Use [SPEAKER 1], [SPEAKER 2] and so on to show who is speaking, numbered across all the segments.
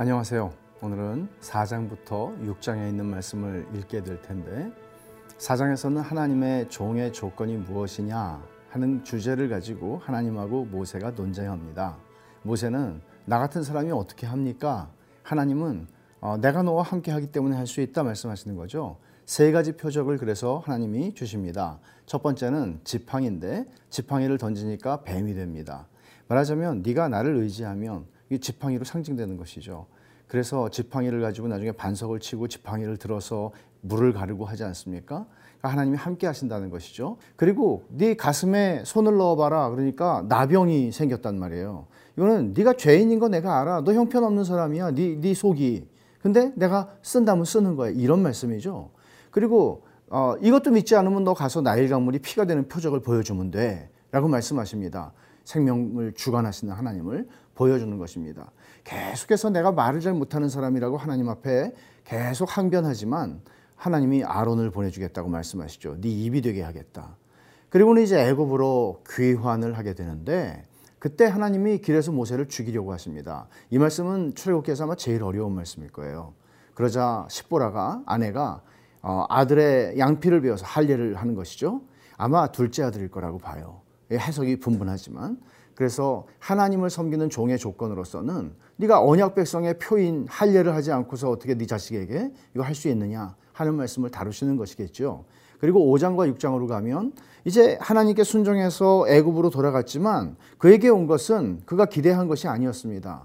[SPEAKER 1] 안녕하세요. 오늘은 4장부터 6장에 있는 말씀을 읽게 될 텐데 4장에서는 하나님의 종의 조건이 무엇이냐 하는 주제를 가지고 하나님하고 모세가 논쟁합니다. 모세는 나 같은 사람이 어떻게 합니까? 하나님은 어, 내가 너와 함께 하기 때문에 할 수 있다 말씀하시는 거죠. 세 가지 표적을 그래서 하나님이 주십니다. 첫 번째는 지팡이인데 지팡이를 던지니까 뱀이 됩니다. 말하자면 네가 나를 의지하면 이 지팡이로 상징되는 것이죠. 그래서 지팡이를 가지고 나중에 반석을 치고 지팡이를 들어서 물을 가르고 하지 않습니까? 그러니까 하나님이 함께 하신다는 것이죠. 그리고 네 가슴에 손을 넣어봐라. 그러니까 나병이 생겼단 말이에요. 이거는 네가 죄인인 거 내가 알아. 너 형편없는 사람이야. 네, 네 속이. 근데 내가 쓴다면 쓰는 거야. 이런 말씀이죠. 그리고 어, 이것도 믿지 않으면 너 가서 나일 강물이 피가 되는 표적을 보여주면 돼. 라고 말씀하십니다. 생명을 주관하시는 하나님을 보여주는 것입니다. 계속해서 내가 말을 잘 못하는 사람이라고 하나님 앞에 계속 항변하지만 하나님이 아론을 보내주겠다고 말씀하시죠. 네 입이 되게 하겠다. 그리고는 이제 애굽으로 귀환을 하게 되는데 그때 하나님이 길에서 모세를 죽이려고 하십니다. 이 말씀은 출애굽기에서 아마 제일 어려운 말씀일 거예요. 그러자 십보라가 아내가 어, 아들의 양피를 베어서 할례를 하는 것이죠. 아마 둘째 아들일 거라고 봐요. 해석이 분분하지만 그래서 하나님을 섬기는 종의 조건으로서는 네가 언약 백성의 표인 할례를 하지 않고서 어떻게 네 자식에게 이거 할 수 있느냐 하는 말씀을 다루시는 것이겠죠. 그리고 5장과 6장으로 가면 이제 하나님께 순종해서 애굽으로 돌아갔지만 그에게 온 것은 그가 기대한 것이 아니었습니다.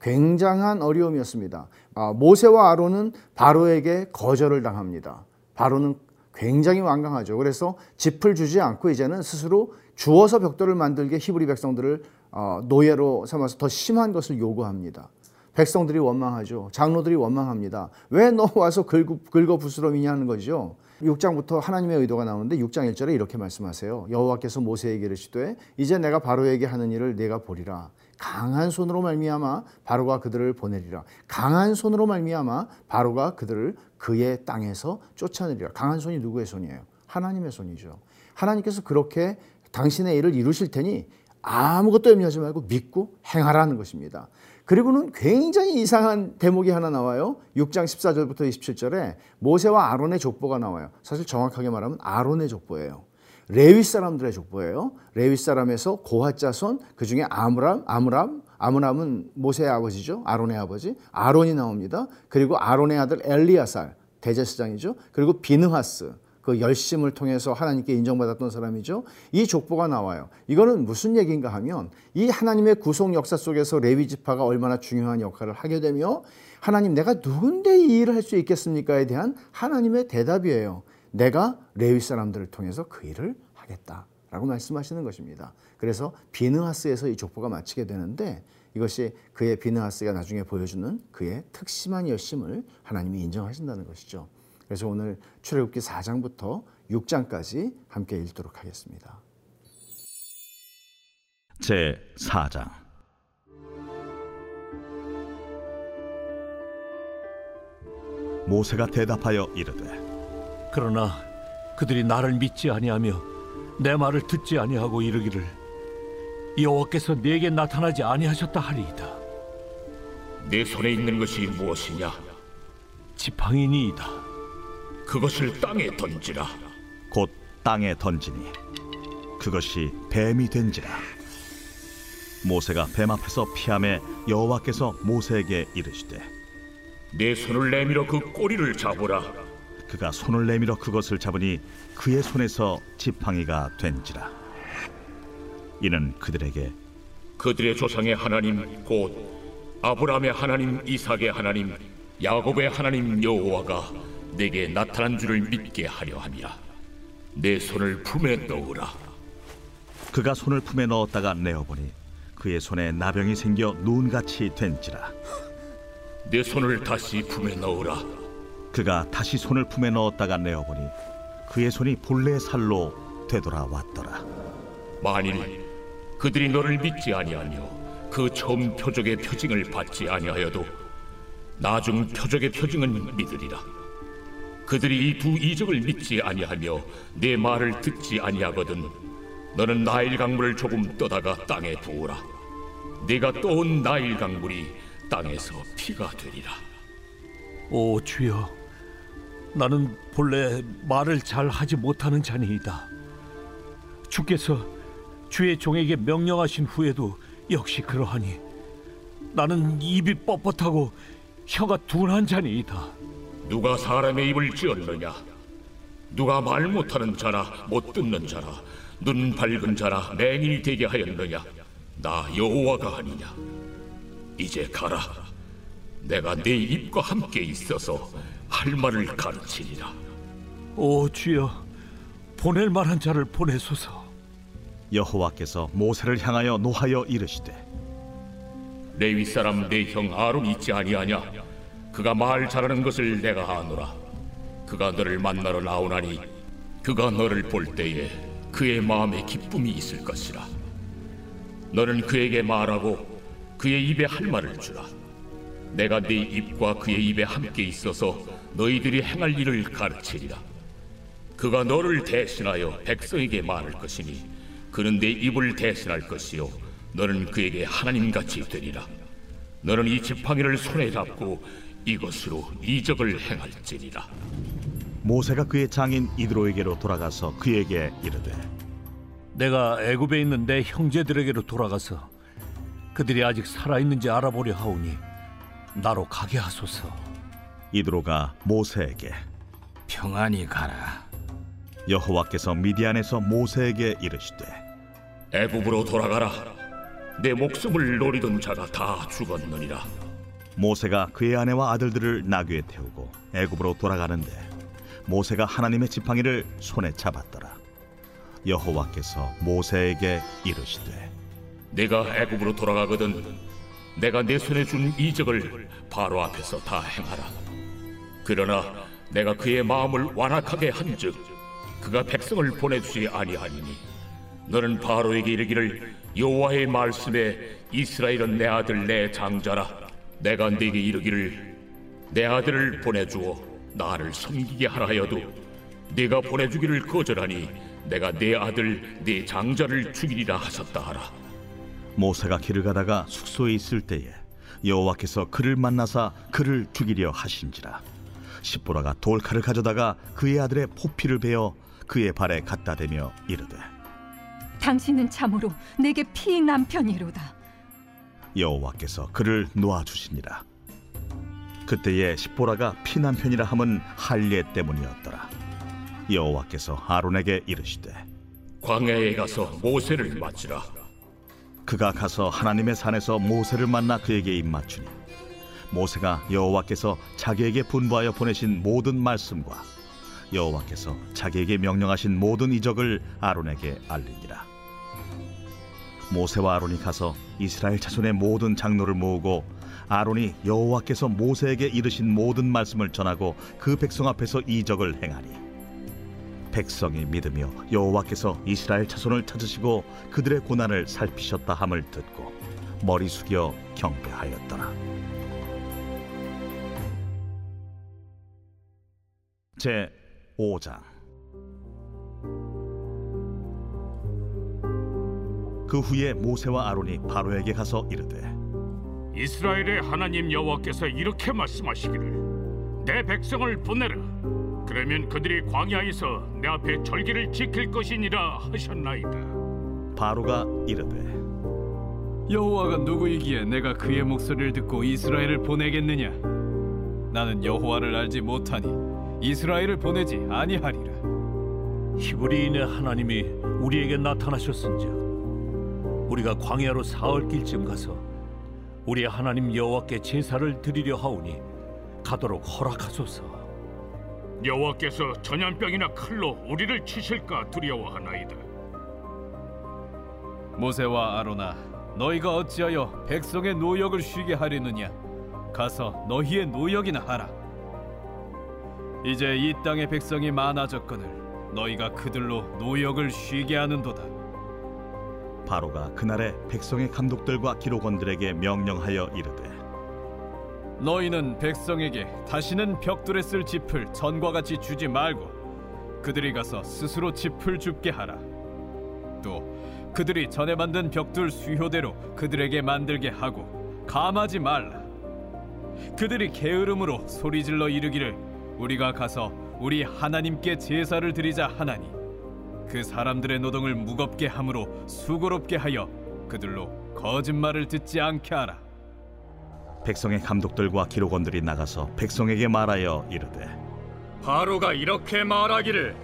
[SPEAKER 1] 굉장한 어려움이었습니다. 아, 모세와 아론은 바로에게 거절을 당합니다. 바로는 굉장히 완강하죠. 그래서 짚을 주지 않고 이제는 스스로 주어서 벽돌을 만들게 히브리 백성들을 어, 노예로 삼아서 더 심한 것을 요구합니다. 백성들이 원망하죠. 장로들이 원망합니다. 왜 너 와서 긁어, 긁어 부스럼이냐 하는 거죠. 6장부터 하나님의 의도가 나오는데 6장 1절에 이렇게 말씀하세요. 여호와께서 모세에게 이르시되 이제 내가 바로에게 하는 일을 내가 보리라. 강한 손으로 말미암아 바로가 그들을 보내리라. 강한 손으로 말미암아 바로가 그들을 그의 땅에서 쫓아내리라. 강한 손이 누구의 손이에요? 하나님의 손이죠. 하나님께서 그렇게 당신의 일을 이루실 테니 아무것도 염려하지 말고 믿고 행하라는 것입니다. 그리고는 굉장히 이상한 대목이 하나 나와요. 6장 14절부터 27절에 모세와 아론의 족보가 나와요. 사실 정확하게 말하면 아론의 족보예요. 레위 사람들의 족보예요. 레위 사람에서 고핫 자손 그 중에 아므람, 아므람, 아므람은 모세의 아버지죠. 아론의 아버지. 아론이 나옵니다. 그리고 아론의 아들 엘리아살 대제사장이죠. 그리고 비느하스 그 열심을 통해서 하나님께 인정받았던 사람이죠. 이 족보가 나와요. 이거는 무슨 얘기인가 하면 이 하나님의 구속 역사 속에서 레위 지파가 얼마나 중요한 역할을 하게 되며 하나님 내가 누군데 이 일을 할 수 있겠습니까에 대한 하나님의 대답이에요. 내가 레위 사람들을 통해서 그 일을 하겠다라고 말씀하시는 것입니다. 그래서 비느하스에서 이 족보가 마치게 되는데 이것이 그의 비느하스가 나중에 보여주는 그의 특심한 열심을 하나님이 인정하신다는 것이죠. 그래서 오늘 출애굽기 4장부터 6장까지 함께 읽도록 하겠습니다.
[SPEAKER 2] 제 4장 모세가 대답하여 이르되
[SPEAKER 3] 그러나 그들이 나를 믿지 아니하며 내 말을 듣지 아니하고 이르기를 여호와께서 내게 나타나지 아니하셨다 하리이다
[SPEAKER 4] 내 손에 있는 것이 무엇이냐?
[SPEAKER 3] 지팡이니이다
[SPEAKER 4] 그것을 땅에 던지라.
[SPEAKER 2] 곧 땅에 던지니 그것이 뱀이 된지라 모세가 뱀 앞에서 피함에 여호와께서 모세에게 이르시되
[SPEAKER 4] 내 손을 내밀어 그 꼬리를 잡으라.
[SPEAKER 2] 그가 손을 내밀어 그것을 잡으니 그의 손에서 지팡이가 된지라 이는 그들에게
[SPEAKER 4] 그들의 조상의 하나님 곧 아브라함의 하나님, 이삭의 하나님, 야곱의 하나님 여호와가 내게 나타난 줄을 믿게 하려 함이라. 내 손을 품에 넣으라.
[SPEAKER 2] 그가 손을 품에 넣었다가 내어보니 그의 손에 나병이 생겨 눈같이 된지라
[SPEAKER 4] 내 손을 다시 품에 넣으라.
[SPEAKER 2] 그가 다시 손을 품에 넣었다가 내어보니 그의 손이 본래 살로 되돌아왔더라
[SPEAKER 4] 만일 그들이 너를 믿지 아니하며 그 처음 표적의 표징을 받지 아니하여도 나중 표적의 표징은 믿으리라. 그들이 이 두 이적을 믿지 아니하며 내 말을 듣지 아니하거든 너는 나일 강물을 조금 떠다가 땅에 부으라. 네가 떠온 나일 강물이 땅에서 피가 되리라.
[SPEAKER 3] 오 주여, 나는 본래 말을 잘 하지 못하는 자니이다. 주께서 주의 종에게 명령하신 후에도 역시 그러하니 나는 입이 뻣뻣하고 혀가 둔한 자니이다.
[SPEAKER 4] 누가 사람의 입을 찌었느냐? 누가 말 못하는 자나 못 듣는 자나 눈 밝은 자나 맹인이 되게 하였느냐? 나 여호와가 아니냐? 이제 가라. 내가 네 입과 함께 있어서 할 말을 가르치리라.
[SPEAKER 3] 오 주여, 보낼 만한 자를 보내소서.
[SPEAKER 2] 여호와께서 모세를 향하여 노하여 이르시되
[SPEAKER 4] 레위 사람 내 형 아론 있지 아니하냐? 그가 말 잘하는 것을 내가 아노라. 그가 너를 만나러 나오나니 그가 너를 볼 때에 그의 마음에 기쁨이 있을 것이라. 너는 그에게 말하고 그의 입에 할 말을 주라. 내가 네 입과 그의 입에 함께 있어서 너희들이 행할 일을 가르치리라. 그가 너를 대신하여 백성에게 말할 것이니 그는 내 입을 대신할 것이요 너는 그에게 하나님같이 되리라. 너는 이 지팡이를 손에 잡고 이것으로 이적을 행할지니라.
[SPEAKER 2] 모세가 그의 장인 이드로에게로 돌아가서 그에게 이르되
[SPEAKER 3] 내가 애굽에 있는 내 형제들에게로 돌아가서 그들이 아직 살아 있는지 알아보려 하오니 나로 가게 하소서.
[SPEAKER 2] 이드로가 모세에게
[SPEAKER 5] 평안히 가라.
[SPEAKER 2] 여호와께서 미디안에서 모세에게 이르시되
[SPEAKER 4] 애굽으로 돌아가라. 내 목숨을 노리던 자가 다 죽었느니라.
[SPEAKER 2] 모세가 그의 아내와 아들들을 나귀에 태우고 애굽으로 돌아가는데 모세가 하나님의 지팡이를 손에 잡았더라 여호와께서 모세에게 이르시되
[SPEAKER 4] 내가 애굽으로 돌아가거든 내가 내 손에 준 이적을 바로 앞에서 다 행하라. 그러나 내가 그의 마음을 완악하게 한즉 그가 백성을 보내주지 아니하니니 너는 바로에게 이르기를 여호와의 말씀에 이스라엘은 내 아들 내 장자라 내가 네게 이르기를 내 아들을 보내주어 나를 섬기게 하라 하여도 네가 보내주기를 거절하니 내가 내 아들 네 장자를 죽이리라 하셨다 하라
[SPEAKER 2] 모세가 길을 가다가 숙소에 있을 때에 여호와께서 그를 만나사 그를 죽이려 하신지라 십보라가 돌칼을 가져다가 그의 아들의 포피를 베어 그의 발에 갖다 대며 이르되
[SPEAKER 6] 당신은 참으로 내게 피 남편이로다.
[SPEAKER 2] 여호와께서 그를 놓아 주시니라. 그때에 십보라가 피난편이라 함은 할례 때문이었더라. 여호와께서 아론에게 이르시되
[SPEAKER 4] 광야에 가서 모세를 맞으라.
[SPEAKER 2] 그가 가서 하나님의 산에서 모세를 만나 그에게 입맞추니 모세가 여호와께서 자기에게 분부하여 보내신 모든 말씀과 여호와께서 자기에게 명령하신 모든 이적을 아론에게 알리니라 모세와 아론이 가서 이스라엘 자손의 모든 장로를 모으고 아론이 여호와께서 모세에게 이르신 모든 말씀을 전하고 그 백성 앞에서 이적을 행하니 백성이 믿으며 여호와께서 이스라엘 자손을 찾으시고 그들의 고난을 살피셨다 함을 듣고 머리 숙여 경배하였더라. 제 5장 그 후에 모세와 아론이 바로에게 가서 이르되
[SPEAKER 7] 이스라엘의 하나님 여호와께서 이렇게 말씀하시기를 내 백성을 보내라 그러면 그들이 광야에서 내 앞에 절기를 지킬 것이니라 하셨나이다
[SPEAKER 2] 바로가 이르되
[SPEAKER 5] 여호와가 누구이기에 내가 그의 목소리를 듣고 이스라엘을 보내겠느냐? 나는 여호와를 알지 못하니 이스라엘을 보내지 아니하리라.
[SPEAKER 3] 히브리인의 하나님이 우리에게 나타나셨은즉 우리가 광야로 사흘 길쯤 가서 우리 하나님 여호와께 제사를 드리려 하오니 가도록 허락하소서.
[SPEAKER 7] 여호와께서 전염병이나 칼로 우리를 치실까 두려워하나이다
[SPEAKER 5] 모세와 아론아, 너희가 어찌하여 백성의 노역을 쉬게 하려느냐? 가서 너희의 노역이나 하라. 이제 이 땅의 백성이 많아졌거늘 너희가 그들로 노역을 쉬게 하는도다.
[SPEAKER 2] 바로가 그날에 백성의 감독들과 기록원들에게 명령하여 이르되
[SPEAKER 5] 너희는 백성에게 다시는 벽돌에 쓸 짚을 전과 같이 주지 말고 그들이 가서 스스로 짚을 줍게 하라. 또 그들이 전에 만든 벽돌 수효대로 그들에게 만들게 하고 감하지 말라. 그들이 게으름으로 소리질러 이르기를 우리가 가서 우리 하나님께 제사를 드리자 하나니 그 사람들의 노동을 무겁게 함으로 수고롭게 하여 그들로 거짓말을 듣지 않게 하라.
[SPEAKER 2] 백성의 감독들과 기록원들이 나가서 백성에게 말하여 이르되
[SPEAKER 8] 바로가 이렇게 말하기를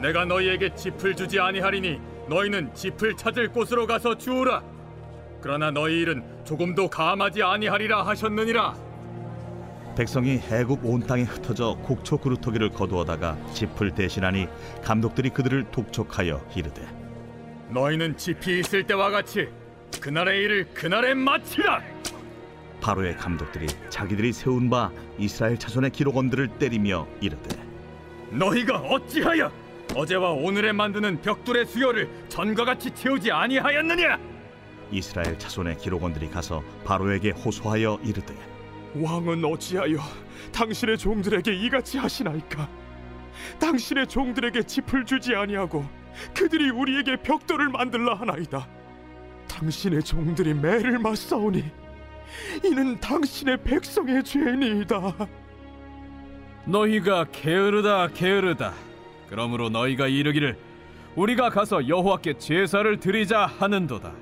[SPEAKER 8] 내가 너희에게 짚을 주지 아니하리니 너희는 짚을 찾을 곳으로 가서 주우라. 그러나 너희 일은 조금도 감하지 아니하리라 하셨느니라
[SPEAKER 2] 백성이 애굽 온 땅에 흩어져 곡초 그루터기를 거두어다가 짚을 대신하니 감독들이 그들을 독촉하여 이르되
[SPEAKER 8] 너희는 짚이 있을 때와 같이 그날의 일을 그날에 마치라!
[SPEAKER 2] 바로의 감독들이 자기들이 세운 바 이스라엘 자손의 기록원들을 때리며 이르되
[SPEAKER 8] 너희가 어찌하여 어제와 오늘에 만드는 벽돌의 수요를 전과 같이 채우지 아니하였느냐?
[SPEAKER 2] 이스라엘 자손의 기록원들이 가서 바로에게 호소하여 이르되
[SPEAKER 9] 왕은 어찌하여 당신의 종들에게 이같이 하시나이까? 당신의 종들에게 짚을 주지 아니하고 그들이 우리에게 벽돌을 만들라 하나이다. 당신의 종들이 매를 맞사오니 이는 당신의 백성의 죄니이다.
[SPEAKER 5] 너희가 게으르다 게으르다 그러므로 너희가 이르기를 우리가 가서 여호와께 제사를 드리자 하는도다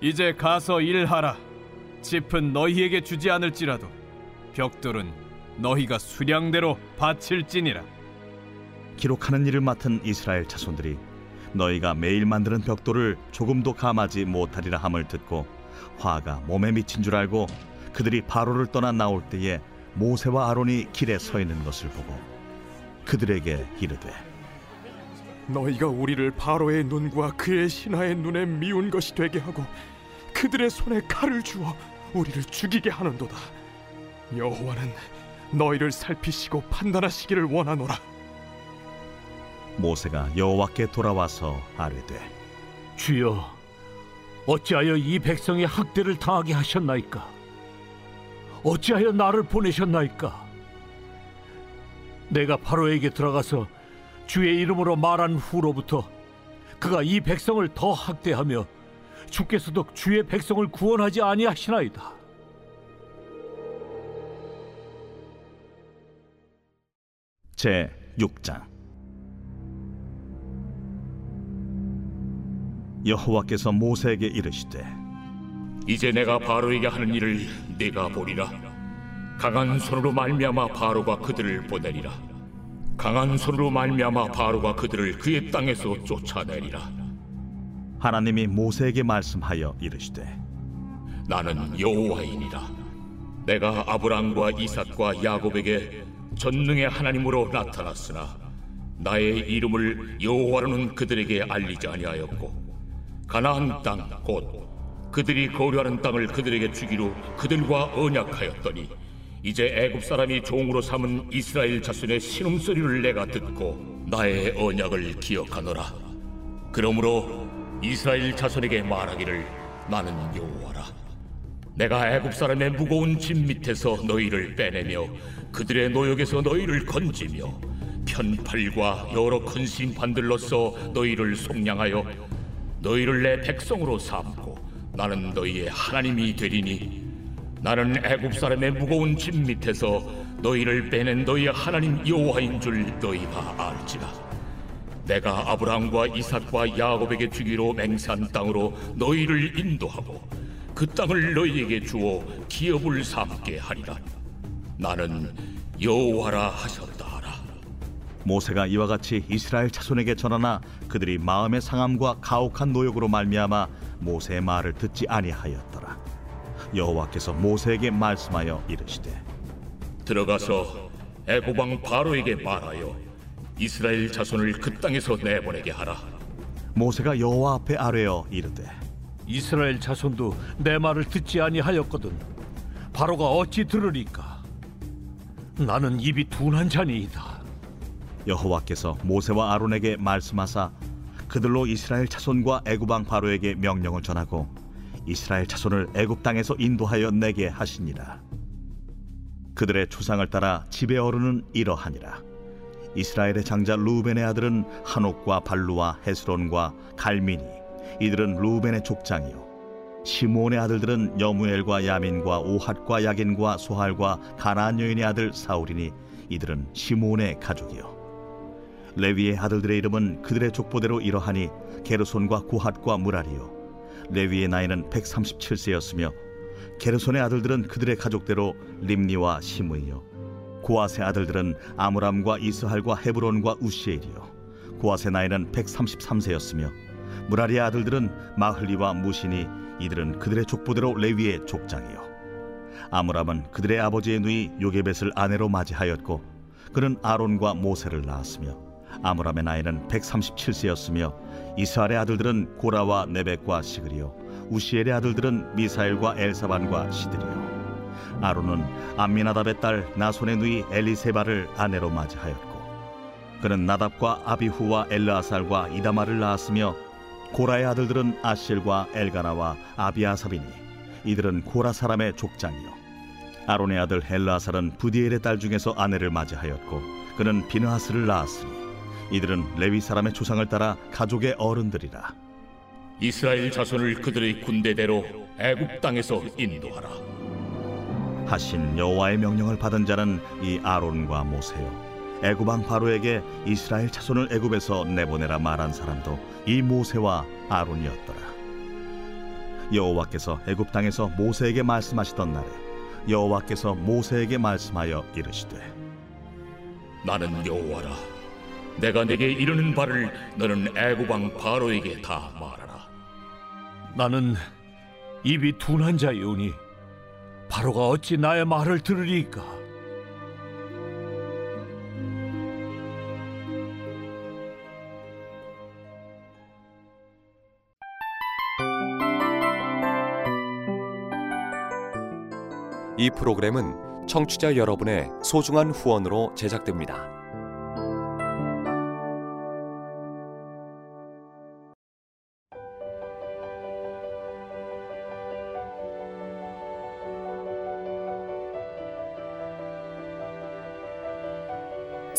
[SPEAKER 5] 이제 가서 일하라 짚은 너희에게 주지 않을지라도 벽돌은 너희가 수량대로 바칠지니라.
[SPEAKER 2] 기록하는 일을 맡은 이스라엘 자손들이 너희가 매일 만드는 벽돌을 조금도 감하지 못하리라 함을 듣고 화가 몸에 미친 줄 알고 그들이 바로를 떠나 나올 때에 모세와 아론이 길에 서 있는 것을 보고 그들에게 이르되
[SPEAKER 9] 너희가 우리를 바로의 눈과 그의 신하의 눈에 미운 것이 되게 하고 그들의 손에 칼을 주어 우리를 죽이게 하는도다. 여호와는 너희를 살피시고 판단하시기를 원하노라.
[SPEAKER 2] 모세가 여호와께 돌아와서 아뢰되
[SPEAKER 3] 주여 어찌하여 이 백성의 학대를 당하게 하셨나이까 어찌하여 나를 보내셨나이까 내가 바로에게 들어가서 주의 이름으로 말한 후로부터 그가 이 백성을 더 학대하며 주께서도 주의 백성을 구원하지 아니하시나이다.
[SPEAKER 2] 제 6장. 여호와께서 모세에게 이르시되
[SPEAKER 4] 이제 내가 바로에게 하는 일을 네가 보리라. 강한 손으로 말미암아 바로가 그들을 보내리라. 강한 손으로 말미암아 바로가 그들을 그의 땅에서 쫓아내리라
[SPEAKER 2] 하나님이 모세에게 말씀하여 이르시되
[SPEAKER 4] 나는 여호와이니라. 내가 아브람과 이삭과 야곱에게 전능의 하나님으로 나타났으나 나의 이름을 여호와로는 그들에게 알리지 아니하였고 가나안 땅 곧 그들이 거류하는 땅을 그들에게 주기로 그들과 언약하였더니 이제 애굽 사람이 종으로 삼은 이스라엘 자손의 신음소리를 내가 듣고 나의 언약을 기억하노라. 그러므로 이스라엘 자손에게 말하기를 나는 여호와라. 내가 애굽 사람의 무거운 짐 밑에서 너희를 빼내며 그들의 노역에서 너희를 건지며 편팔과 여러 큰 심판들로서 너희를 속량하여 너희를 내 백성으로 삼고 나는 너희의 하나님이 되리니 나는 애굽 사람의 무거운 짐 밑에서 너희를 빼낸 너희의 하나님 여호와인 줄 너희가 알지라 내가 아브라함과 이삭과 야곱에게 주기로 맹세한 땅으로 너희를 인도하고 그 땅을 너희에게 주어 기업을 삼게 하리라. 나는 여호와라 하셨다 하라.
[SPEAKER 2] 모세가 이와 같이 이스라엘 자손에게 전하나 그들이 마음의 상함과 가혹한 노역으로 말미암아 모세의 말을 듣지 아니하였더라. 여호와께서 모세에게 말씀하여 이르시되
[SPEAKER 4] 들어가서 왕 바로에게 말하여 이스라엘 자손을 그 땅에서 내보내게 하라.
[SPEAKER 2] 모세가 여호와 앞에 아뢰어 이르되
[SPEAKER 3] 이스라엘 자손도 내 말을 듣지 아니하였거든. 바로가 어찌 들으리까? 나는 입이 둔한 자니이다.
[SPEAKER 2] 여호와께서 모세와 아론에게 말씀하사 그들로 이스라엘 자손과 애굽 왕 바로에게 명령을 전하고 이스라엘 자손을 애굽 땅에서 인도하여 내게 하시니라. 그들의 조상을 따라 집의 어른은 이러하니라 이스라엘의 장자 루벤의 아들은 한옥과 발루와 헤스론과 갈미니 이들은 루벤의 족장이요. 시므온의 아들들은 여무엘과 야민과 오핫과 야긴과 소할과 가나안 여인의 아들 사울이니 이들은 시므온의 가족이요. 레위의 아들들의 이름은 그들의 족보대로 이러하니 게르손과 고핫과 무라리요. 레위의 나이는 137세였으며 게르손의 아들들은 그들의 가족대로 림니와 시므이요 고아의 아들들은 아므람과 이스할과 헤브론과 우시엘이요. 고아의 나이는 133세였으며 무라리의 아들들은 마흘리와 무신이 이들은 그들의 족보대로 레위의 족장이요. 아므람은 그들의 아버지의 누이 요게벳을 아내로 맞이하였고 그는 아론과 모세를 낳았으며 아므람의 나이는 137세였으며 이스라엘의 아들들은 고라와 네벡과 시그리요. 우시엘의 아들들은 미사엘과 엘사반과 시드리요 아론은 암미나답의 딸 나손의 누이 엘리세바를 아내로 맞이하였고 그는 나답과 아비후와 엘르아살과 이다마를 낳았으며 고라의 아들들은 아실과 엘가나와 아비아삽이니 이들은 고라 사람의 족장이요 아론의 아들 엘르아살은 부디엘의 딸 중에서 아내를 맞이하였고 그는 비느하스를 낳았으니 이들은 레위 사람의 조상을 따라 가족의 어른들이라
[SPEAKER 4] 이스라엘 자손을 그들의 군대대로 애굽 땅에서 인도하라.
[SPEAKER 2] 하신 여호와의 명령을 받은 자는 이 아론과 모세요 애굽 왕 바로에게 이스라엘 자손을 애굽에서 내보내라 말한 사람도 이 모세와 아론이었더라 여호와께서 애굽 땅에서 모세에게 말씀하시던 날에 여호와께서 모세에게 말씀하여 이르시되
[SPEAKER 4] 나는 여호와라. 내가 내게 이르는 바를 너는 애굽 왕 바로에게 다 말하라.
[SPEAKER 3] 나는 입이 둔한 자이오니 바로가 어찌 나의 말을 들으리까?
[SPEAKER 10] 이 프로그램은 청취자 여러분의 소중한 후원으로 제작됩니다.